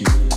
you.